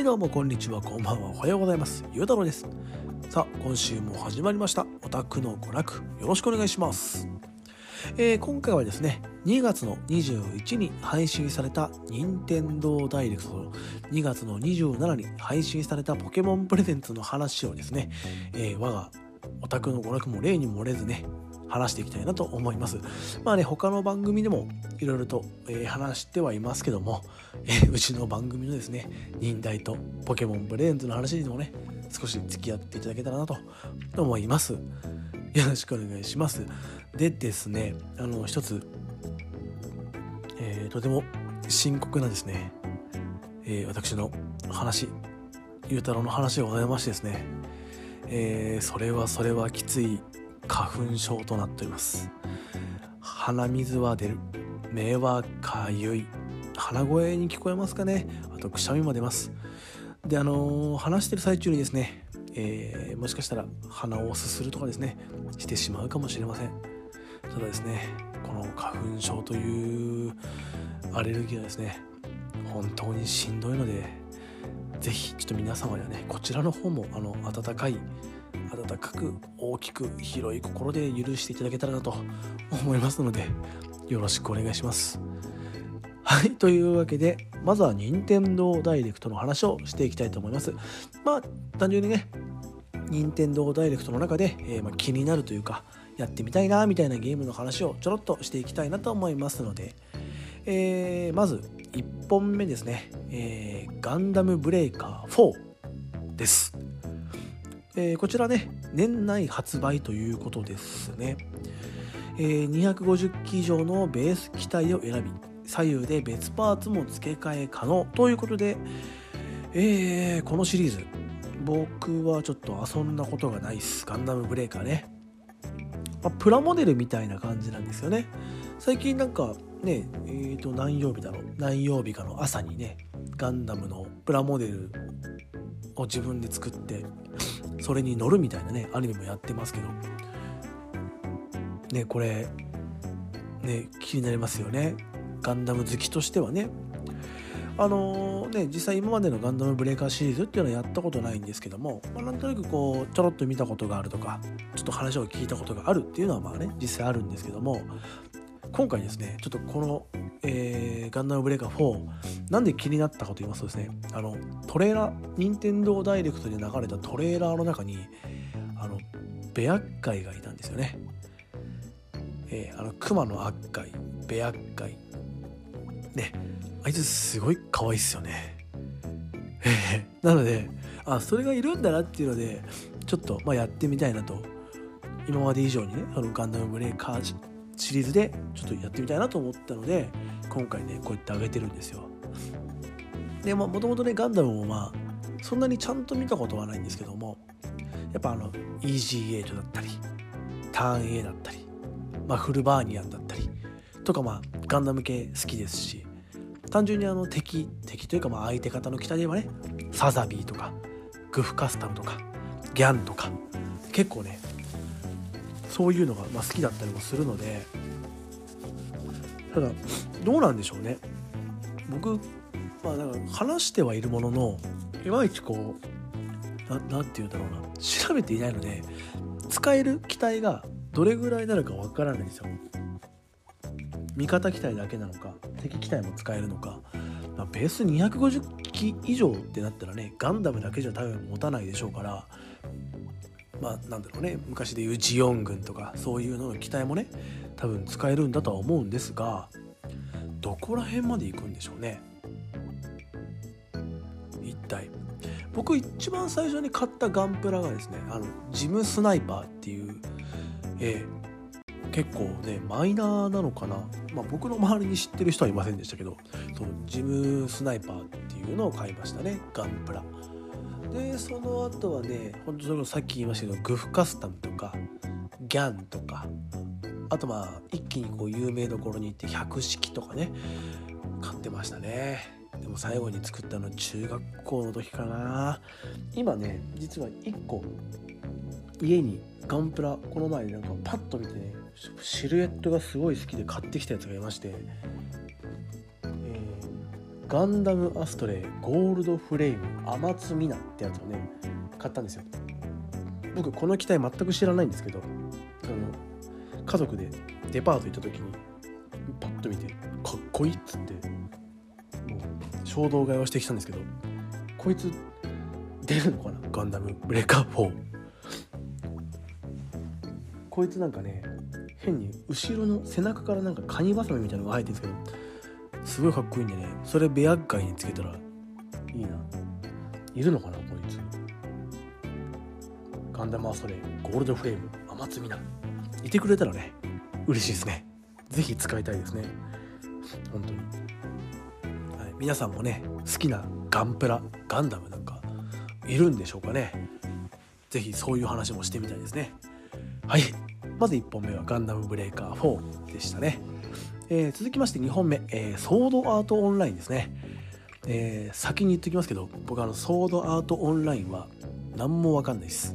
はいどうもこんにちはこんばんはおはようございます。ゆうたろうです。さあ今週も始まりました。オタクの娯楽よろしくお願いします。えー、今回はですね2月の21に配信された任天堂ダイレクトと2月の27に配信されたポケモンプレゼンツの話をですね、えー、我がオタクの娯楽も例に漏れずね話していきたいなと思います。まあね、他の番組でもいろいろと、えー、話してはいますけども、えー、うちの番組のですね、忍耐とポケモンブレーンズの話にもね、少し付き合っていただけたらなと思います。よろしくお願いします。でですね、あの、一つ、えー、とても深刻なですね、えー、私の話、ゆうたろうの話がございましてですね、えー、それはそれはきつい花粉症となっております。鼻水は出る。目はかゆい。鼻声に聞こえますかね。あとくしゃみも出ます。であのー、話してる最中にですね、えー、もしかしたら鼻をすするとかですねしてしまうかもしれません。ただですねこの花粉症というアレルギーはですね本当にしんどいので是非ちょっと皆様にはねこちらの方もあの温かい温かく大きく広い心で許していただけたらなと思いますのでよろしくお願いします。はい、というわけでまずは任天堂ダイレクトの話をしていきたいと思います。まあ単純にね任天堂ダイレクトの中で、えー、まあ、気になるというかやってみたいなみたいなゲームの話をちょろっとしていきたいなと思いますので、えー、まず1本目ですね、えー、ガンダムブレイカー4です。えー、こちらね年内発売ということですね、えー、250機以上のベース機体を選び左右で別パーツも付け替え可能ということで、えー、このシリーズ僕はちょっと遊んだことがないっす。ガンダムブレーカーね、まあ、プラモデルみたいな感じなんですよね。最近なんかねえー、と何曜日だろう。何曜日かの朝にねガンダムのプラモデルを自分で作ってそれに乗るみたいなねアニメもやってますけど。ねこれね気になりますよね。ガンダム好きとしてはね。あのー、ね実際今までのガンダムブレーカーシリーズっていうのはやったことないんですけども、まあ、なんとなくこうちょろっと見たことがあるとかちょっと話を聞いたことがあるっていうのはまあね実際あるんですけども今回ですねちょっとこの、えー、ガンダムブレーカー4なんで気になったかと言いますとですねあのトレーラー任天堂ダイレクトで流れたトレーラーの中にあのベアッカイがいたんですよね、えー、あの熊の悪海ベアッカイ。ねあいつすごい可愛いっすよね。なのであそれがいるんだなっていうのでちょっと、まあ、やってみたいなと。今まで以上にねあのガンダムブレーカーシリーズでちょっとやってみたいなと思ったので今回ねこうやってあげてるんですよ。でもともとねガンダムもまあそんなにちゃんと見たことはないんですけどもやっぱあの EG8 だったりターン A だったり、まあ、フルバーニアンだったりとかまあガンダム系好きですし単純にあの敵敵というかまあ相手方の機体ではねサザビーとかグフカスタムとかギャンとか結構ねそういうのがま好きだったりもするのでただどうなんでしょうね。僕まあだか話してはいるもののいまいちこう何て言うんだろうな。調べていないので使える機体がどれぐらいなのかわからないんですよ。味方機体だけなのか敵機体も使えるのか、まあ、ベース250機以上ってなったらねガンダムだけじゃ多分持たないでしょうからまあなんだろうね。昔でいうジオン軍とかそういうのの機体もね多分使えるんだとは思うんですがどこら辺まで行くんでしょうね。一体。僕一番最初に買ったガンプラがですねあのジムスナイパーっていう、えー、結構ねマイナーなのかな、まあ、僕の周りに知ってる人はいませんでしたけどそのジムスナイパーっていうのを買いましたねガンプラ。でその後はねほんとそのさっき言いましたけどグフカスタムとかギャンとかあとまあ一気にこう有名どころに行って百式とかね買ってましたね。でも最後に作ったの中学校の時かな。今ね実は1個家にガンプラこの前なんかパッと見てねシルエットがすごい好きで買ってきたやつがいまして、ガンダムアストレイゴールドフレーム天津ミナってやつをね買ったんですよ。僕この機体全く知らないんですけどその家族でデパート行った時にパッと見てかっこいいっつってもう衝動買いをしてきたんですけどこいつ出るのかな？ガンダムブレカー。4こいつなんかね変に後ろの背中からなんかカニバサミみたいなのが生えてるんですけどすごいかっこいいんでね。それベアッガイにつけたらいいな。いるのかなこいつ。ガンダムアストレゴールドフレーム天津みな。いてくれたらね嬉しいですね。是非使いたいですね。本当に、はい、皆さんもね好きなガンプラガンダムなんかいるんでしょうかね。是非そういう話もしてみたいですね。はいまず1本目はガンダムブレイカー4でしたね、えー、続きまして2本目、えー、ソードアートオンラインですね、えー、先に言ってきますけど僕あのソードアートオンラインは何もわかんないです。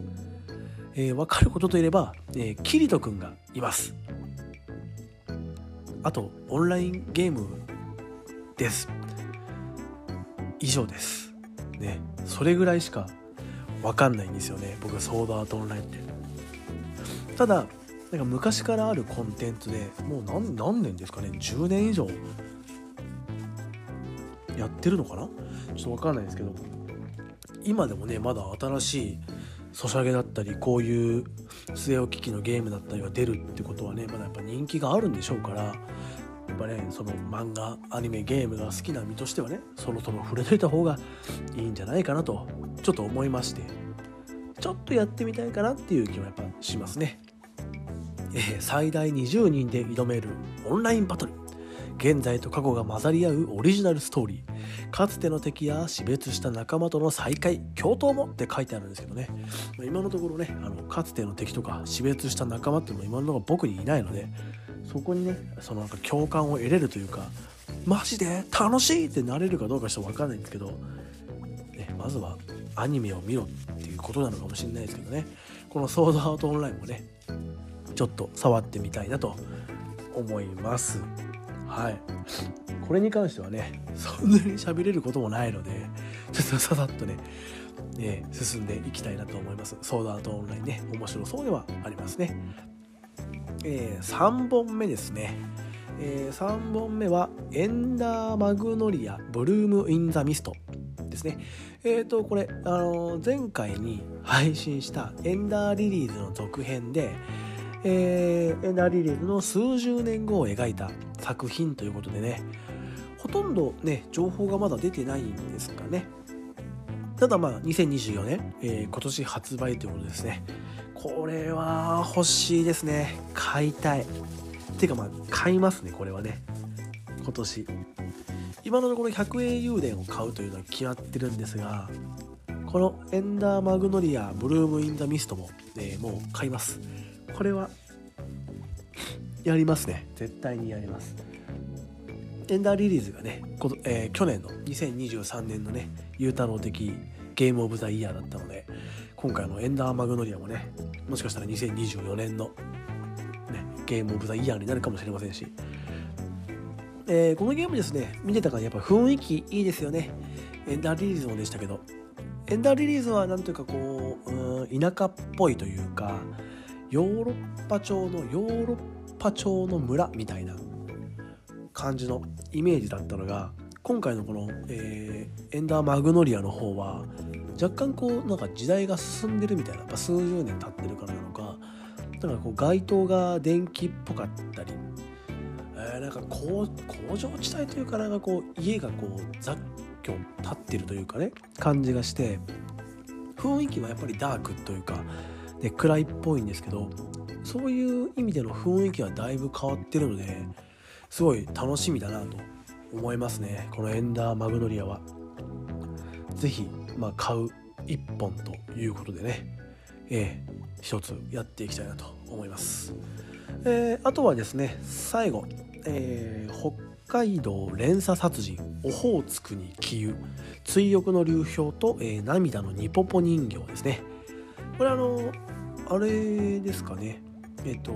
えー、分かることといえば、えー、キリトくんがいます。あとオンラインゲームです。以上です。ねそれぐらいしか分かんないんですよね僕ソードアートオンラインって。ただなんか昔からあるコンテンツでもう何何年ですかね？10年以上やってるのかな？ちょっと分かんないですけど今でもねまだ新しいソシャゲだったりこういう据え置き機のゲームだったりが出るってことはねまだやっぱ人気があるんでしょうからやっぱねその漫画アニメゲームが好きな身としてはねそろそろ触れといた方がいいんじゃないかなとちょっと思いましてちょっとやってみたいかなっていう気はやっぱしますね、え、最大20人で挑めるオンラインバトル。現在と過去が混ざり合うオリジナルストーリー。かつての敵や死別した仲間との再会共闘もって書いてあるんですけどね、今のところねあのかつての敵とか死別した仲間っていうのも今のところ僕にいないのでそこにねそのなんか共感を得れるというかマジで楽しいってなれるかどうかちょっと分かんないんですけど、ね、まずはアニメを見ろっていうことなのかもしれないですけどね。このソードアートオンラインもねちょっと触ってみたいなと思います。はい。これに関してはねそんなに喋れることもないのでちょっとささっとねね進んでいきたいなと思います。ソードアートオンラインね面白そうではありますね。えー、3本目ですね。えー、3本目はエンダーマグノリアブルーム・イン・ザ・ミストですね。えっ、ー、とこれ、あの、前回に配信したエンダーリリーズの続編でえー、エンダーリリーの数十年後を描いた作品ということでねほとんどね情報がまだ出てないんですかね。ただまあ2024年、えー、今年発売ということですね。これは欲しいですね。買いたい。ていうかまあ買いますねこれはね。今年。今のところ100円油田を買うというのは決まってるんですがこのエンダーマグノリアブルームインザミストも、えー、もう買います。これは。やりますね。絶対にやります。エンダーリリーズがねこの、えー、去年の2023年のねゆうたろう的ゲームオブザイヤーだったので今回のエンダーマグノリアもねもしかしたら2024年の、ね、ゲームオブザイヤーになるかもしれませんし、えー、このゲームですね見てたからやっぱ雰囲気いいですよね。エンダーリリーズもでしたけど。エンダーリリーズはなんというかこううん田舎っぽいというかヨーロッパ調のヨーロッパ調の村みたいな感じのイメージだったのが今回のこの、えー、エンダーマグノリアの方は若干こうなんか時代が進んでるみたいなやっぱ数十年経ってるからなのかだからこう街灯が電気っぽかったり、えー、なんか工工場地帯というかなんかこう家がこう雑居立ってるというかね感じがして雰囲気はやっぱりダークというかで暗いっぽいんですけどそういう意味での雰囲気はだいぶ変わってるのですごい楽しみだなと思いますね。このエンダーマグノリアは。是非、まあ、買う一本ということでね。ええ一つやっていきたいなと思います、えー、あとはですね最後、えー、北海道連鎖殺人オホーツクに消ゆ追憶の流氷と、えー、涙のニポポ人形ですね。これあのあれですかね。えっ、と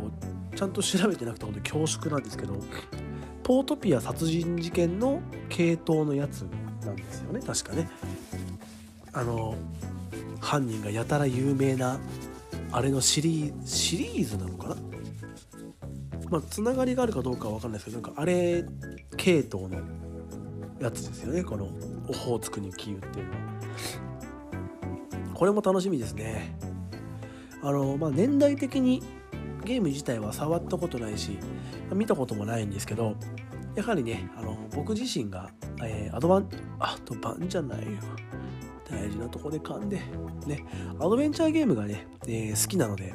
ちゃんと調べてなくて本当に恐縮なんですけどポートピア殺人事件の系統のやつなんですよね。確かね。あの犯人がやたら有名なあれのシリーシリーズなのかな？まあつながりがあるかどうかは分かんないですけどなんかあれ系統のやつですよね。この「オホーツクにキー」っていうのは。これも楽しみですね。あのまあ年代的にゲーム自体は触ったことないし見たこともないんですけどやはりねあの僕自身が、えー、アドバンアドバンじゃないよ。大事なとこで噛んでね。アドベンチャーゲームがね、えー、好きなので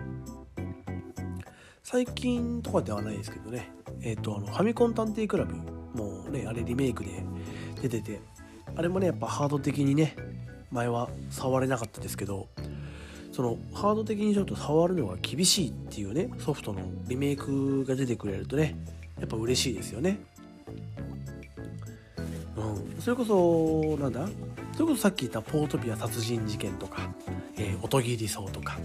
最近とかではないですけどね。えっ、ー、とあのファミコン探偵クラブもうねあれリメイクで出ててあれもねやっぱハード的にね前は触れなかったですけどそのハード的にちょっと触るのが厳しいっていうねソフトのリメイクが出てくれるとねやっぱ嬉しいですよね。うん。それこそなんだ？それこそさっき言ったポートピア殺人事件とか、えー、音切り層とか、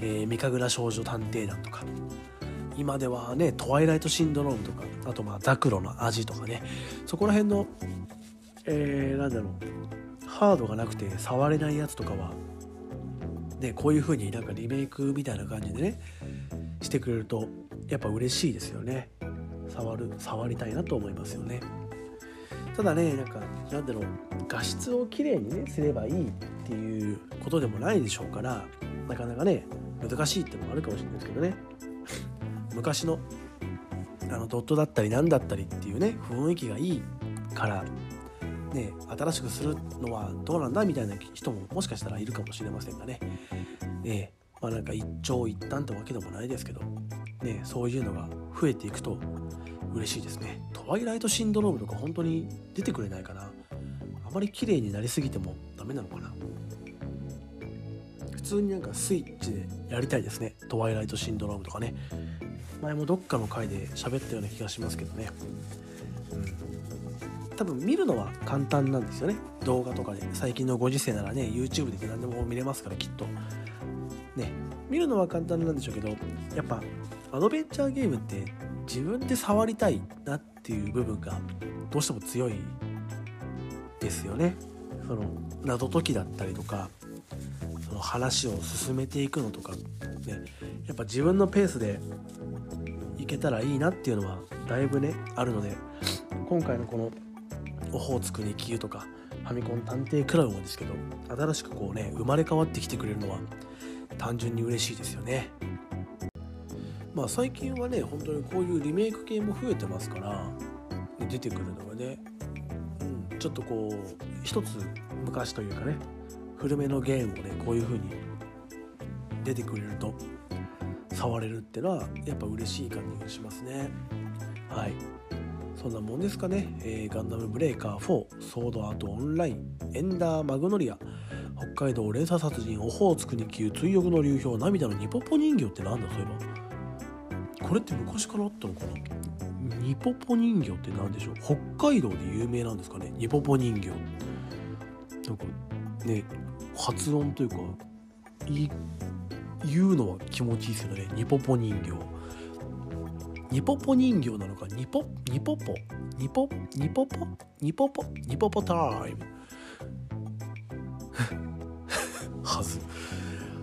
えー、三神楽少女探偵団とか今ではねトワイライトシンドロームとかあとまあザクロの味とかねそこら辺のえー、なんだろうハードがなくて触れないやつとかはねこういう風になんかリメイクみたいな感じでねしてくれるとやっぱ嬉しいですよね。触る触りたいなと思いますよね。ただねなんかなんだろう画質をきれいにねすればいいっていうことでもないでしょうからなかなかね難しいってのもあるかもしれないですけどね。昔のあのドットだったり何だったりっていうね雰囲気がいいからね新しくするのはどうなんだみたいな人ももしかしたらいるかもしれませんがね。ねまあなんか一長一短ってわけでもないですけどねそういうのが増えていくと嬉しいですね。トワイライトシンドロームとか本当に出てくれないかな。あまり綺麗になりすぎてもダメなのかな。普通になんかスイッチでやりたいですね。トワイライトシンドロームとかね。前もどっかの回で喋ったような気がしますけどね、うん、多分見るのは簡単なんですよね。動画とかで。最近のご時世ならね YouTube で何でも見れますからきっと。ね。見るのは簡単なんでしょうけどやっぱアドベンチャーゲームって自分で触りたいなっていう部分がどうしても強いですよね。その謎解きだったりとかその話を進めていくのとかね。やっぱ自分のペースでいけたらいいなっていうのはだいぶねあるので今回のこの「オホーツクに消え」とかファミコン探偵クラブもですけど新しくこうね生まれ変わってきてくれるのは単純に嬉しいですよね。まあ最近はね本当にこういうリメイク系も増えてますから出てくるのがね、うん、ちょっとこう一つ昔というかね古めのゲームをねこういう風に出てくれると触れるってのはやっぱ嬉しい感じがしますねはいそんなもんですかね、えー、ガンダムブレイカー4ソードアートオンラインエンダーマグノリア北海道連鎖殺人オホーツクに級追憶の流氷涙のニポポ人形ってなんだそういえばこれって昔からあったのかな？ニポポ人形って何でしょう？北海道で有名なんですかね？ニポポ人形。なんかね発音というか言うのは気持ちいいですよね。ニポポ人形。ニポポ人形なのか？ニポ？ニポポ？ニポ？ニポポ？ニポポ？ニポポタイム。はず。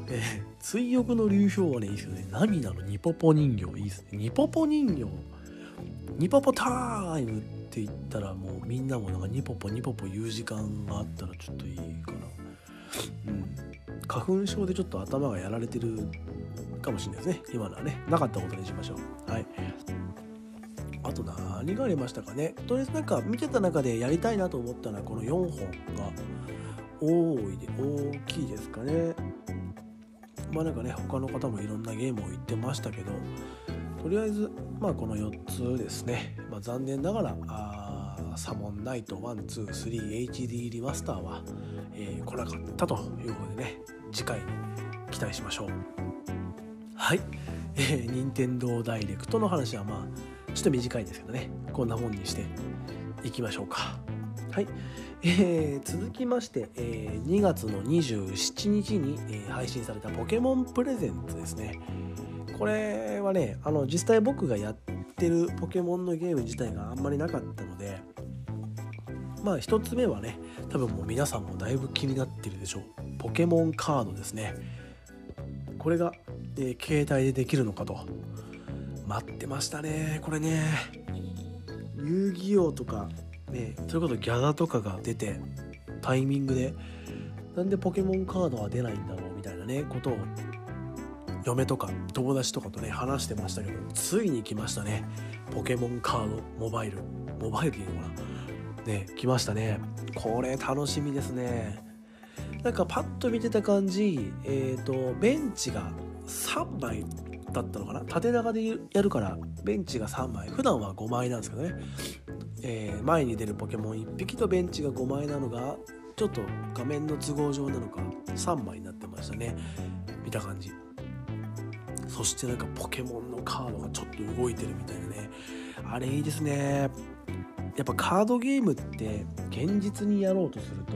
えー水浴の流氷はねいいですよね。涙の？ニポポ人形。いいですね。ニポポ人形。ニポポタイムって言ったらもうみんなもなんかニポポニポポ言う時間があったらちょっといいかな。うん。花粉症でちょっと頭がやられてるかもしれないですね。今のはね。なかったことにしましょう。はい。あと何がありましたかね。とりあえずなんか見てた中でやりたいなと思ったのはこの4本が多いで大きいですかね。まあなんかね他の方もいろんなゲームを言ってましたけどとりあえずまあこの4つですね、まあ、残念ながらあサモンナイト 123HD リマスターは、えー、来なかったということでね次回期待しましょう。はい、えー、任天堂ダイレクトの話はまあちょっと短いですけどね。こんなもんにしていきましょうか。はい、えー、続きまして、えー、2月の27日に、え、配信されたポケモンプレゼンツですね。これはね、あの実際僕がやっってるポケモンのゲーム自体があんまりなかったのでまあ1つ目はね多分もう皆さんもだいぶ気になってるでしょう。ポケモンカードですね。これが、えー、携帯でできるのかと。待ってましたねこれね。遊戯王とかねそれこそギャザとかが出てタイミングでなんでポケモンカードは出ないんだろうみたいなねことを嫁とか友達とかとね話してましたけどついに来ましたね。ポケモンカードモバイル。モバイルでいいのかな。ね来ましたね。これ楽しみですね。なんかパッと見てた感じえっ、ー、とベンチが3枚だったのかな？縦長でやるからベンチが3枚。普段は5枚なんですけどね、えー、前に出るポケモン1匹とベンチが5枚なのがちょっと画面の都合上なのか3枚になってましたね。見た感じ。そしてなんかポケモンのカードがちょっと動いてるみたいなね。あれいいですね。やっぱカードゲームって現実にやろうとすると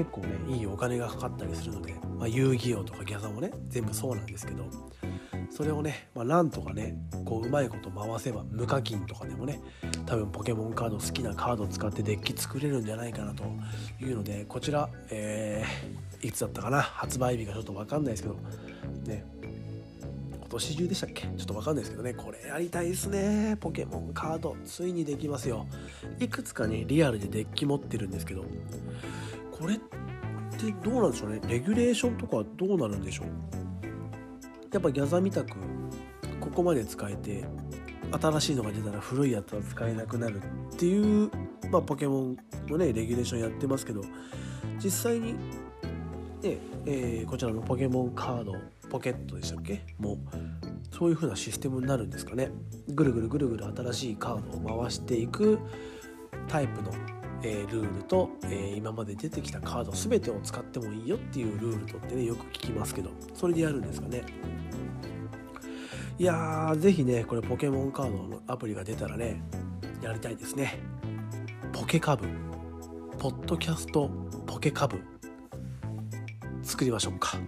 結構ねいいお金がかかったりするので、まあ、遊戯王とかギャザもね全部そうなんですけどそれをね、まあ、なんとかねこううまいこと回せば無課金とかでもね多分ポケモンカード好きなカード使ってデッキ作れるんじゃないかなというのでこちら、えー、いつだったかな発売日がちょっと分かんないですけどね年中でしたっけ？ちょっと分かんないですけどね。これやりたいですね。ポケモンカードついにできますよ。いくつかねリアルでデッキ持ってるんですけど。これってどうなんでしょうね？レギュレーションとかはどうなるんでしょう？やっぱギャザみたくここまで使えて新しいのが出たら古いやつは使えなくなるっていう、まあ、ポケモンのねレギュレーションやってますけど。実際に、ねえー、こちらのポケモンカードポケットでしたっけ？もうそういう風なシステムになるんですかねぐるぐるぐるぐる新しいカードを回していくタイプの、えー、ルールと、えー、今まで出てきたカード全てを使ってもいいよっていうルールとってねよく聞きますけどそれでやるんですかねいやー、ぜひね、これポケモンカードのアプリが出たらね、やりたいですね。ポケカブ。ポッドキャストポケカブ。作りましょうか。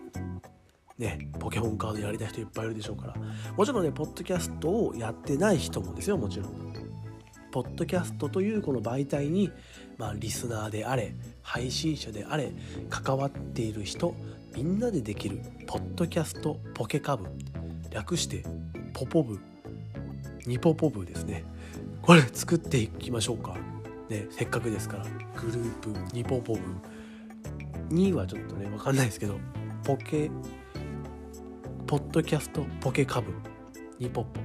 ね、ポケモンカードやりたい人いっぱいいるでしょうから。もちろんね、ポッドキャストをやってない人もですよ、もちろん。ポッドキャストというこの媒体に、まあ、リスナーであれ配信者であれ関わっている人みんなでできるポッドキャストポケカブ略してポポブニポポブですねこれ作っていきましょうかねせっかくですからグループニポポブ2はちょっとね分かんないですけどポケポッドキャストポケカブニポッポ。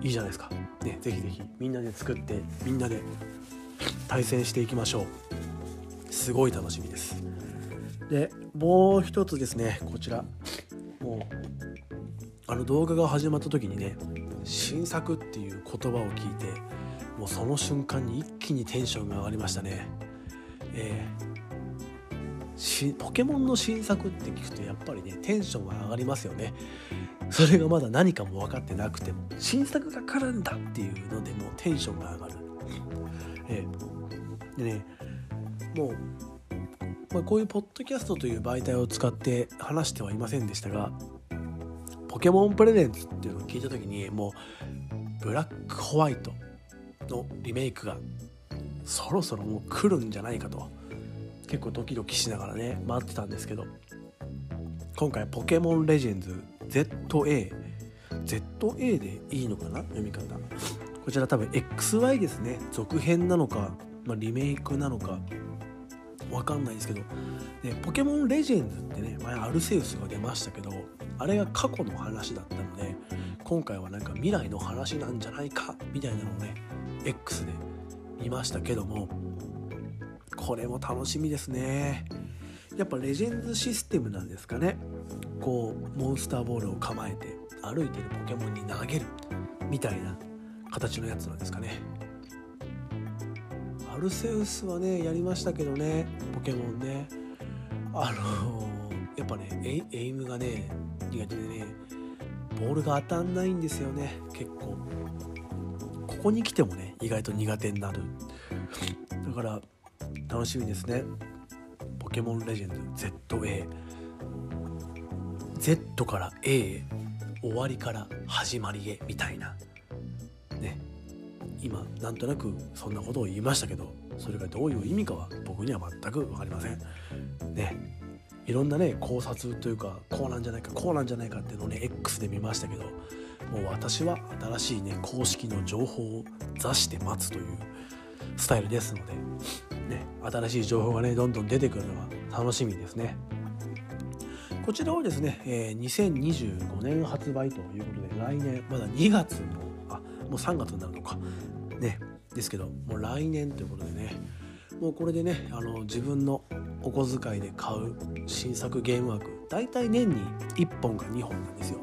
いいじゃないですか。ねぜひぜひ。みんなで作ってみんなで対戦していきましょう。すごい楽しみです。でもう一つですね。こちら。もうあの動画が始まった時にね新作っていう言葉を聞いてもうその瞬間に一気にテンションが上がりましたね。えー、ポケモンの新作って聞くとやっぱりねテンションが上がりますよね。それがまだ何かも分かってなくても新作が来るんだっていうのでもうテンションが上がる。えー、でねもうまあ、こういうポッドキャストという媒体を使って話してはいませんでしたがポケモンプレゼンツっていうのを聞いた時にもうブラックホワイトのリメイクがそろそろもう来るんじゃないかと。結構ドキドキしながらね待ってたんですけど今回ポケモンレジェンズ ZA ZA でいいのかな読み方。こちら多分 XY ですね。続編なのか、まあ、リメイクなのかわかんないですけど。でポケモンレジェンズってね前アルセウスが出ましたけどあれが過去の話だったので今回はなんか未来の話なんじゃないかみたいなのをね X で見ましたけどもこれも楽しみですね。やっぱレジェンズシステムなんですかね。こうモンスターボールを構えて歩いてるポケモンに投げるみたいな形のやつなんですかね。アルセウスはねやりましたけどねポケモンね。あのー、やっぱねエイムがね苦手でねボールが当たんないんですよね結構。ここに来てもね意外と苦手になる。だから楽しみですね。ポケモンレジェンド ZA Z から A へ終わりから始まりへみたいな。ね。今なんとなくそんなことを言いましたけどそれがどういう意味かは僕には全く分かりません。ね。いろんなね考察というかこうなんじゃないかこうなんじゃないかっていうのをね X で見ましたけどもう私は新しいね公式の情報を座して待つというスタイルですので、ね、新しい情報がねどんどん出てくるのは楽しみですね。こちらはですね、え、2025年発売ということで来年まだ2月のあもう3月になるのかねですけどもう来年ということでねもうこれでねあの自分のお小遣いで買う新作ゲーム枠大体年に1本か2本なんですよ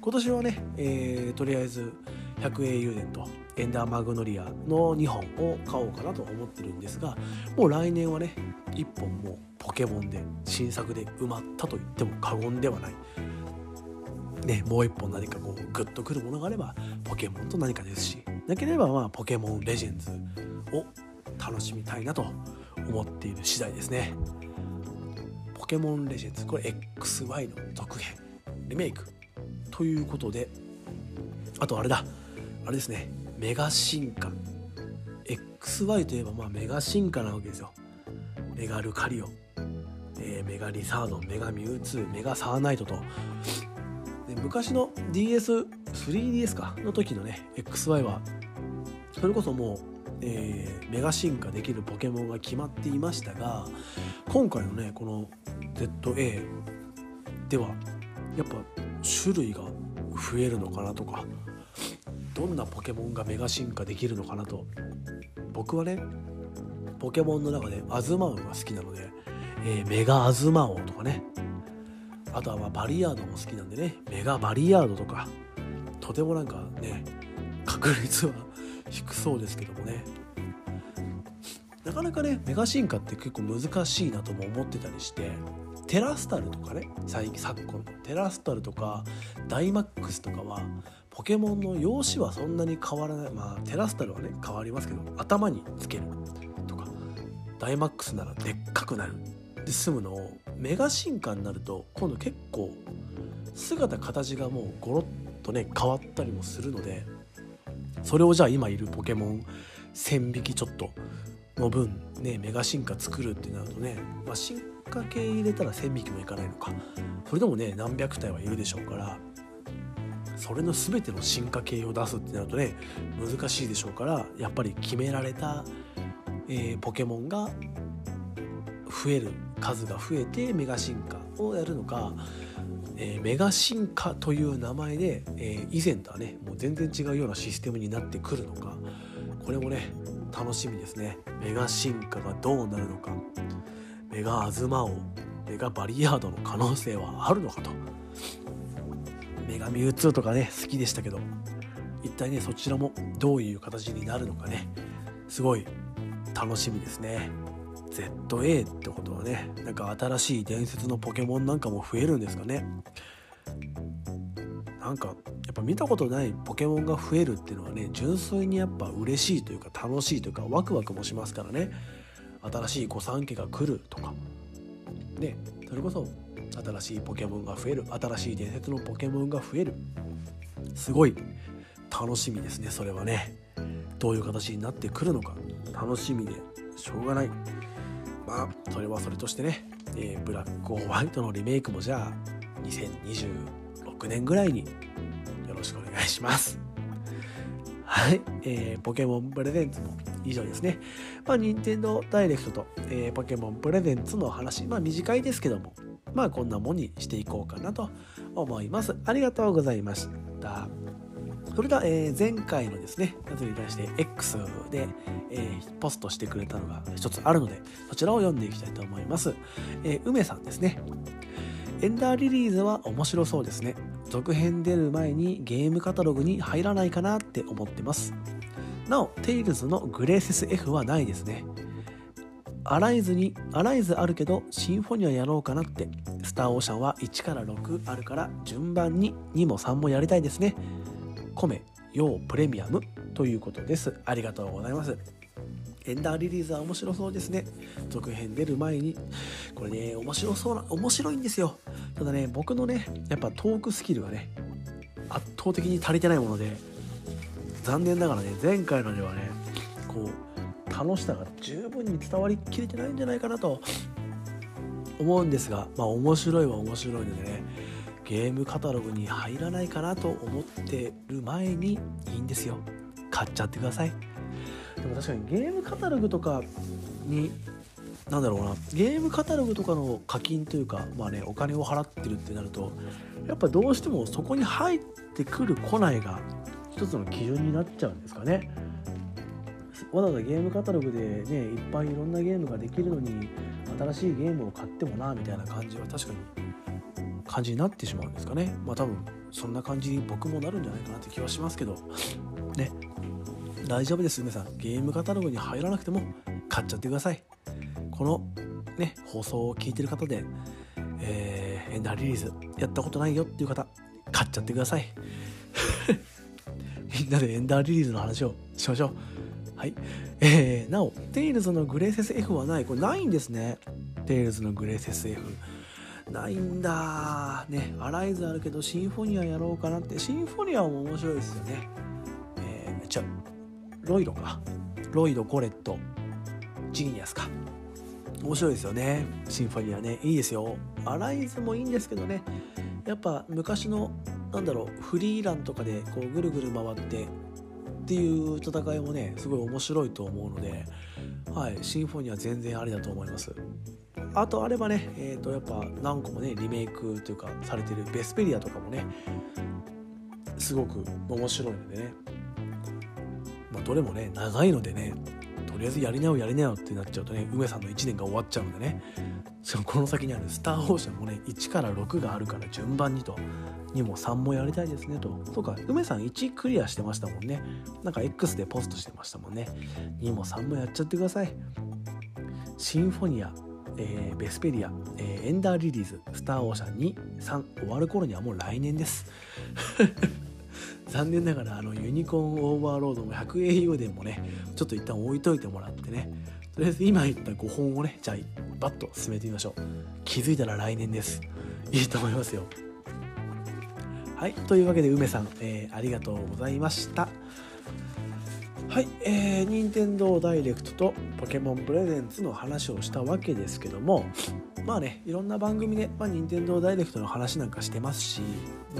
今年はね、えー、とりあえず百英雄伝とエンダーマグノリアの2本を買おうかなと思ってるんですがもう来年はね1本もうポケモンで新作で埋まったと言っても過言ではない。ね、もう1本何かこうグッとくるものがあればポケモンと何かですし。なければまあポケモンレジェンズを楽しみたいなと思っている次第ですね。ポケモンレジェンズこれ XY の続編リメイク。ということであとあれだ。あれですね。メガ進化。XY といえばまあメガ進化なわけですよ。メガルカリオ、えー、メガリサード。メガミュウツー。メガサーナイトと。で昔の DS3DS か。の時のね XY はそれこそもう、えー、メガ進化できるポケモンが決まっていましたが今回のねこの ZA ではやっぱ種類が増えるのかなとかどんなポケモンがメガ進化できるのかなと。僕はねポケモンの中でアズマウが好きなので、えー、メガアズマ王とかね。あとはまあバリヤードも好きなんでね。メガバリヤードとか。とてもなんかね確率は低そうですけどもね。なかなかねメガ進化って結構難しいなとも思ってたりしてテラスタルとかね最近昨今テラスタルとかダイマックスとかはポケモンの容姿はそんなに変わらない。まあテラスタルはね変わりますけど頭につけるとかダイマックスならでっかくなる。で済むのをメガ進化になると今度結構姿形がもうゴロッとね変わったりもするのでそれをじゃあ今いるポケモン1000匹ちょっとの分ねメガ進化作るってなるとね、まあ、進化系入れたら1000匹もいかないのか。それでもね何百体はいるでしょうからそれの全ての進化系を出すってなるとね難しいでしょうからやっぱり決められた、えー、ポケモンが増える数が増えてメガ進化をやるのか、えー、メガ進化という名前で、えー、以前とはねもう全然違うようなシステムになってくるのかこれもね楽しみですね。メガ進化がどうなるのかメガアズマ王メガバリヤードの可能性はあるのかと。メガミュウツーとかね好きでしたけど一体ねそちらもどういう形になるのかねすごい楽しみですね。ZA ってことはねなんか新しい伝説のポケモンなんかも増えるんですかね。なんかやっぱ見たことないポケモンが増えるっていうのはね純粋にやっぱ嬉しいというか楽しいというかワクワクもしますからね。新しい御三家が来るとか。ねそれこそ新しいポケモンが増える。新しい伝説のポケモンが増える。すごい。楽しみですねそれはね。どういう形になってくるのか。楽しみでしょうがない。まあそれはそれとしてね、えー、ブラックホワイトのリメイクもじゃあ2026年ぐらいによろしくお願いします。はい、えー、ポケモンプレゼンツも以上ですね。まあ、任天堂ダイレクトと、えー、ポケモンプレゼンツの話、まあ短いですけども、まあこんなもんにしていこうかなと思います。ありがとうございました。それでは、えー、前回のですね、やつに対して X で、えー、ポストしてくれたのが一つあるので、そちらを読んでいきたいと思います。えー、梅さんですね。エンダーリリーズは面白そうですね。続編出る前にゲームカタログに入らないかなって思ってます。なお、テイルズのグレーセス F はないですね。アライズに、アライズあるけど、シンフォニアやろうかなって。スターオーシャンは1から6あるから、順番に2も3もやりたいですね。コメ、ヨープレミアムということです。ありがとうございます。エンダーリリーズは面白そうですね。続編出る前に。これね、面白そうな、面白いんですよ。ただね、僕のね、やっぱトークスキルがね、圧倒的に足りてないもので、残念ながらね前回のではねこう楽しさが十分に伝わりきれてないんじゃないかなと思うんですがまあ面白いは面白いのでねゲームカタログに入らないかなと思ってる前にいいんですよ。買っちゃってください。でも確かにゲームカタログとかになんだろうなゲームカタログとかの課金というかまあねお金を払ってるってなるとやっぱどうしてもそこに入ってくる来ないが一つの基準になっちゃうんですかね。わざわざゲームカタログでねいっぱいいろんなゲームができるのに新しいゲームを買ってもなみたいな感じは確かに感じになってしまうんですかね。まあ多分そんな感じに僕もなるんじゃないかなって気はしますけど。ね。大丈夫です皆さん。ゲームカタログに入らなくても買っちゃってください。このね放送を聞いてる方で、えー、エンダーリリースやったことないよっていう方買っちゃってください。みんなでエンダーリリースの話をしましょう。はい。えー、なお、テイルズのグレーセス F はない。これないんですね。テイルズのグレーセス F。ないんだね、アライズあるけど、シンフォニアやろうかなって。シンフォニアも面白いですよね。えー、じゃロイドか。ロイド、コレット、ジーニアスか。面白いですよね。シンフォニアね。いいですよ。アライズもいいんですけどね。やっぱ昔の、なんだろう、フリーランとかでこうぐるぐる回ってっていう戦いもねすごい面白いと思うので、はい、シンフォニア全然ありだと思います。あとあればね、えー、とやっぱ何個もねリメイクというかされてるベスペリアとかもねすごく面白いのでね、まあ、どれもね長いのでねとりあえずやりなよやりなよってなっちゃうとね梅さんの1年が終わっちゃうのでね。そのこの先にあるスターオーシャンもね1から6があるから順番にと。2も3もやりたいですねと。そうか梅さん1クリアしてましたもんね。なんか X でポストしてましたもんね。2も3もやっちゃってください。シンフォニア、えー、ベスペリア、えー、エンダーリリーズスターオーシャン23終わる頃にはもう来年です。残念ながらあのユニコーンオーバーロードも 100au でもねちょっと一旦置いといてもらってね。とりあえず今言った5本をねじゃあバッと進めてみましょう。気づいたら来年です。いいと思いますよ。はいというわけで梅さん、えー、ありがとうございました。はい、えー、任天堂ダイレクトとポケモンプレゼンツの話をしたわけですけどもまあねいろんな番組で、まあ、任天堂ダイレクトの話なんかしてますし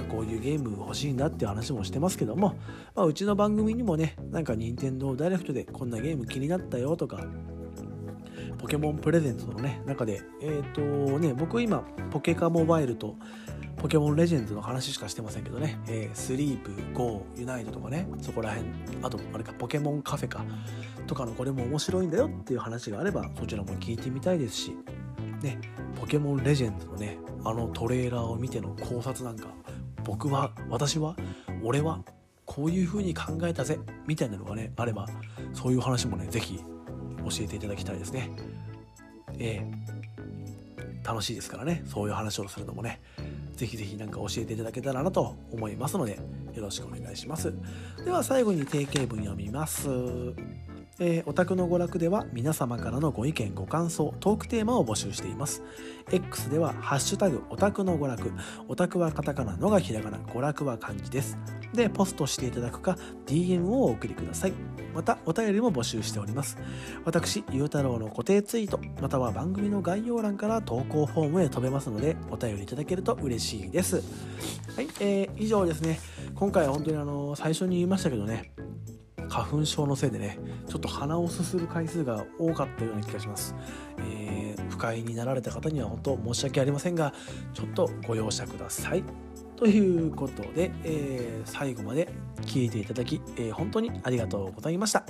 こういうゲーム欲しいんだっていう話もしてますけども、まあ、うちの番組にもねなんか任天堂ダイレクトでこんなゲーム気になったよとかポケモンプレゼントのね中でえっ、ー、とね僕今ポケカモバイルとポケモンレジェンズの話しかしてませんけどね、えー、スリープ、ゴー、ユナイトとかね、そこら辺、あと、あれか、ポケモンカフェか、とかのこれも面白いんだよっていう話があれば、そちらも聞いてみたいですし、ね、ポケモンレジェンズのね、あのトレーラーを見ての考察なんか、僕は、私は、俺は、こういう風に考えたぜ、みたいなのがね、あれば、そういう話もね、是非教えていただきたいですね。えー、楽しいですからね、そういう話をするのもね。ぜひぜひ何か教えていただけたらなと思いますので、よろしくお願いします。では最後に定型文読みます。えー、オタクの娯楽では皆様からのご意見ご感想トークテーマを募集しています。X では「ハッシュタグオタクの娯楽」オタクはカタカナのがひらがな。娯楽は漢字です。でポストしていただくか DM をお送りください。またお便りも募集しております。私ゆうたろうの固定ツイートまたは番組の概要欄から投稿フォームへ飛べますのでお便りいただけると嬉しいです。はい、えー、以上ですね。今回は本当にあの最初に言いましたけどね。花粉症のせいでねちょっと鼻をすする回数が多かったような気がします、えー、不快になられた方には本当申し訳ありませんがちょっとご容赦ください。ということで、えー、最後まで聞いていただき、えー、本当にありがとうございました。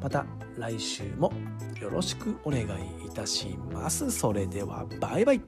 また来週もよろしくお願いいたします。それではバイバイ。